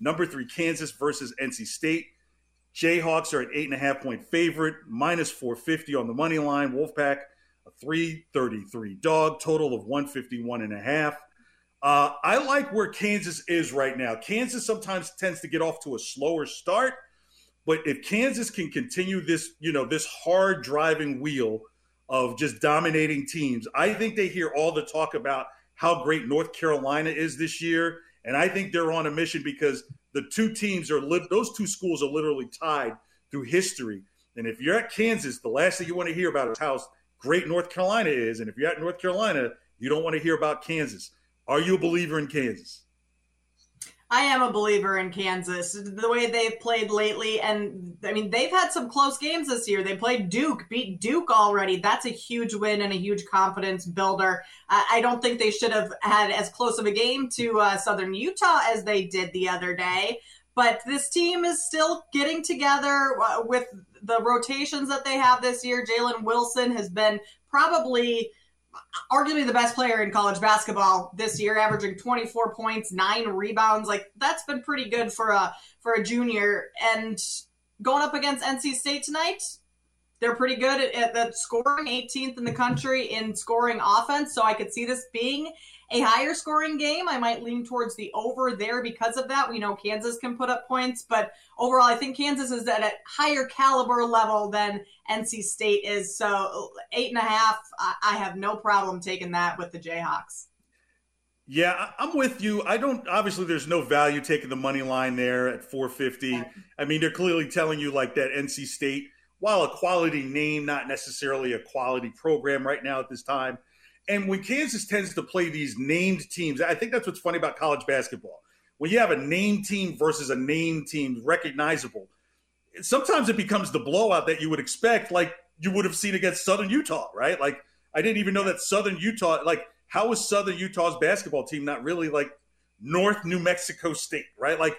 Number three, Kansas versus NC State. Jayhawks are an eight and a half point favorite, minus 450 on the money line. Wolfpack, a 333 dog, total of 151 and a half. Uh, I like where Kansas is right now. Kansas sometimes tends to get off to a slower start, but if Kansas can continue this, you know, this hard driving wheel of just dominating teams, I think they hear all the talk about how great North Carolina is this year. And I think they're on a mission because the two teams are li- those two schools are literally tied through history. And if you're at Kansas, the last thing you want to hear about is how great North Carolina is. And if you're at North Carolina, you don't want to hear about Kansas. Are you a believer in Kansas? I am a believer in Kansas. The way they've played lately, and I mean, they've had some close games this year. They played Duke, beat Duke already. That's a huge win and a huge confidence builder. I don't think they should have had as close of a game to uh, Southern Utah as they did the other day. But this team is still getting together uh, with the rotations that they have this year. Jalen Wilson has been probably arguably the best player in college basketball this year, averaging 24 points, nine rebounds. Like that's been pretty good for a for a junior. And going up against NC State tonight, they're pretty good at, at, scoring, 18th in the country in scoring offense. So I could see this being a higher scoring game. I might lean towards the over there because of that. We know Kansas can put up points, but overall, I think Kansas is at a higher caliber level than NC State is. So eight and a half, I have no problem taking that with the Jayhawks. Yeah, I'm with you. I don't obviously there's no value taking the money line there at 450. I mean, they're clearly telling you like that NC State, while a quality name, not necessarily a quality program right now at this time. And when Kansas tends to play these named teams, I think that's what's funny about college basketball. When you have a named team versus a named team, recognizable, sometimes it becomes the blowout that you would expect, like you would have seen against Southern Utah, right? Like I didn't even know that Southern Utah, like how is Southern Utah's basketball team not really like North New Mexico State, right? Like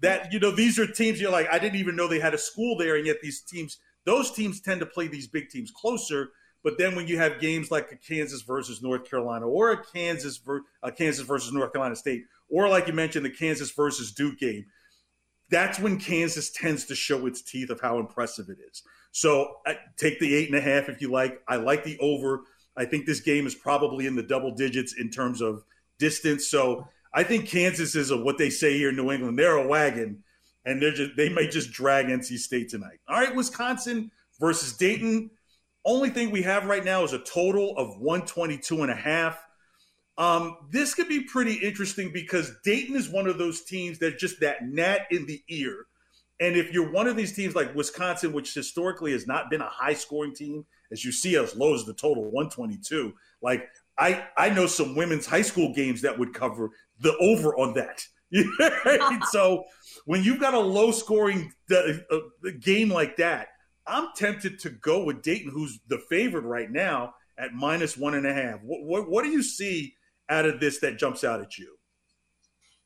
that, you know, these are teams you're like, I didn't even know they had a school there, and yet these teams, those teams tend to play these big teams closer but then when you have games like a Kansas versus North Carolina, or a Kansas ver- a Kansas versus North Carolina State, or like you mentioned, the Kansas versus Duke game, that's when Kansas tends to show its teeth of how impressive it is. So take the eight and a half if you like. I like the over. I think this game is probably in the double digits in terms of distance. So I think Kansas is a, what they say here in New England. They're a wagon, and they're just they might just drag NC State tonight. All right, Wisconsin versus Dayton. Only thing we have right now is a total of 122 and a half. Um, this could be pretty interesting because Dayton is one of those teams that just that gnat in the ear. And if you're one of these teams like Wisconsin, which historically has not been a high scoring team, as you see as low as the total 122, like I, I know some women's high school games that would cover the over on that. so when you've got a low scoring uh, uh, game like that, I'm tempted to go with Dayton, who's the favorite right now at minus one and a half. What, what, what do you see out of this that jumps out at you?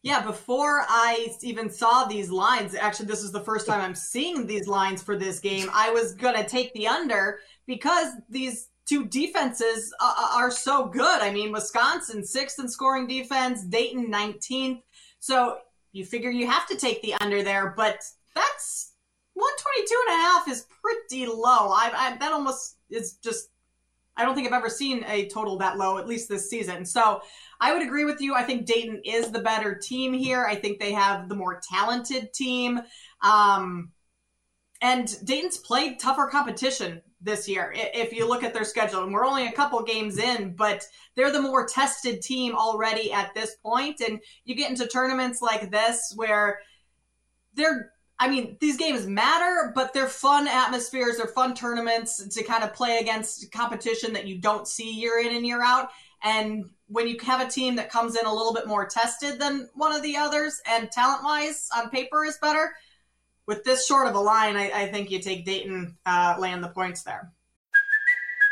Yeah, before I even saw these lines, actually, this is the first time I'm seeing these lines for this game. I was going to take the under because these two defenses uh, uh, are so good. I mean, Wisconsin, sixth in scoring defense, Dayton, 19th. So you figure you have to take the under there, but that's 122 and a half is pretty low. I, I that almost is just I don't think I've ever seen a total that low, at least this season. So I would agree with you. I think Dayton is the better team here. I think they have the more talented team. Um, and Dayton's played tougher competition this year if you look at their schedule. And we're only a couple games in, but they're the more tested team already at this point. And you get into tournaments like this where they're I mean, these games matter, but they're fun atmospheres. They're fun tournaments to kind of play against competition that you don't see year in and year out. And when you have a team that comes in a little bit more tested than one of the others and talent wise on paper is better, with this short of a line, I, I think you take Dayton uh, laying the points there.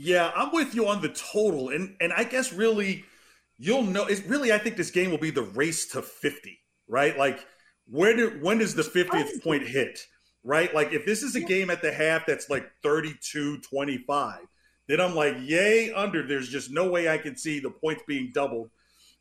Yeah, I'm with you on the total, and and I guess really, you'll know. It's really, I think this game will be the race to 50, right? Like, where do when does the 50th point hit, right? Like, if this is a game at the half that's like 32 25, then I'm like, yay, under. There's just no way I can see the points being doubled,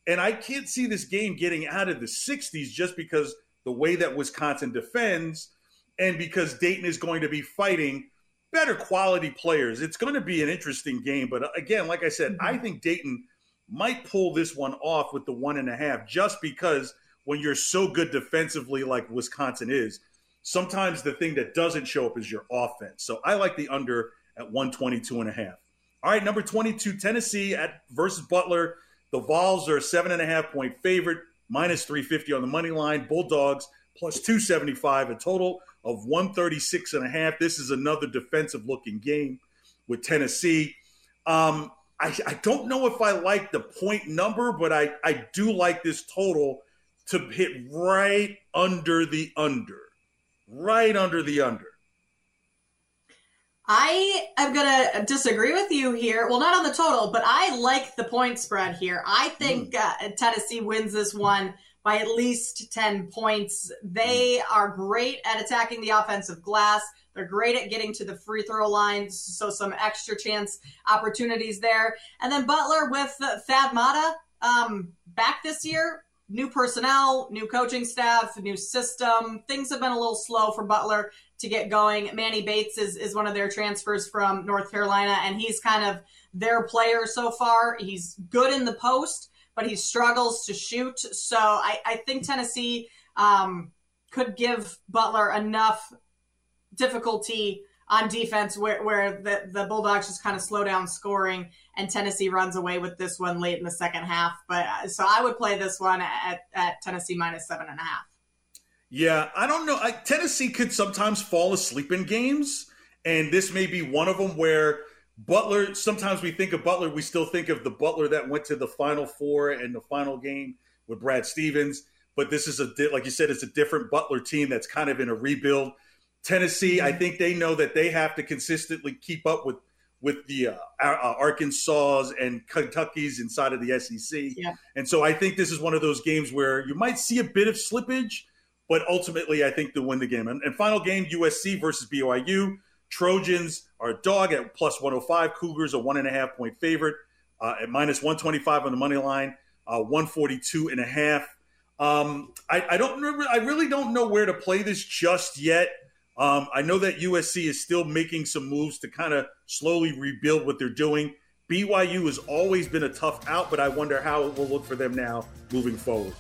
and I can't see this game getting out of the 60s just because the way that Wisconsin defends, and because Dayton is going to be fighting better quality players. It's going to be an interesting game. But uh, again, like I said, mm-hmm. I think Dayton might pull this one off with the one and a half just because when you're so good defensively like Wisconsin is, sometimes the thing that doesn't show up is your offense. So I like the under at 122 and a half. All right, number 22, Tennessee at versus Butler. The Vols are a seven and a half point favorite, minus 350 on the money line. Bulldogs plus 275, a total of 136 and a half. This is another defensive looking game with Tennessee. Um, I, I, don't know if I like the point number, but I, I do like this total to hit right under the under. Right under the under. I am going to disagree with you here. Well, not on the total, but I like the point spread here. I think mm. uh, Tennessee wins this one by at least 10 points. They are great at attacking the offensive glass. They're great at getting to the free throw line, so some extra chance opportunities there. And then Butler with Thad Matta um, back this year. New personnel, new coaching staff, new system. Things have been a little slow for Butler to get going. Manny Bates is, is one of their transfers from North Carolina, and he's kind of their player so far. He's good in the post but he struggles to shoot. So I, I think Tennessee um, could give Butler enough difficulty on defense where, where the, the Bulldogs just kind of slow down scoring and Tennessee runs away with this one late in the second half. But uh, so I would play this one at, at Tennessee minus seven and a half. Yeah, I don't know. I, Tennessee could sometimes fall asleep in games, and this may be one of them where Butler, sometimes we think of Butler, we still think of the Butler that went to the Final Four and the final game with Brad Stevens. But this is a, like you said, it's a different Butler team that's kind of in a rebuild. Tennessee, I think they know that they have to consistently keep up with with the uh, uh, Arkansas and Kentucky's inside of the SEC. Yeah. And so I think this is one of those games where you might see a bit of slippage, but ultimately I think to win the game. And, and final game, USC versus BYU. Trojans are a dog at plus 105. Cougars a one and a half point favorite uh, at minus 125 on the money line, uh, 142 and a half. Um, I, I, don't remember. I really don't know where to play this just yet. Um, I know that USC is still making some moves to kind of slowly rebuild what they're doing. BYU has always been a tough out, but I wonder how it will look for them now moving forward.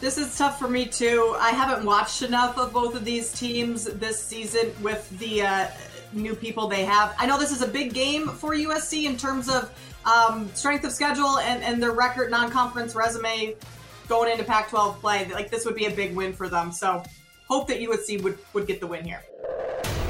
This is tough for me too. I haven't watched enough of both of these teams this season with the uh, new people they have. I know this is a big game for USC in terms of um, strength of schedule and, and their record non-conference resume going into Pac-12 play. Like this would be a big win for them. So hope that USC would, would get the win here.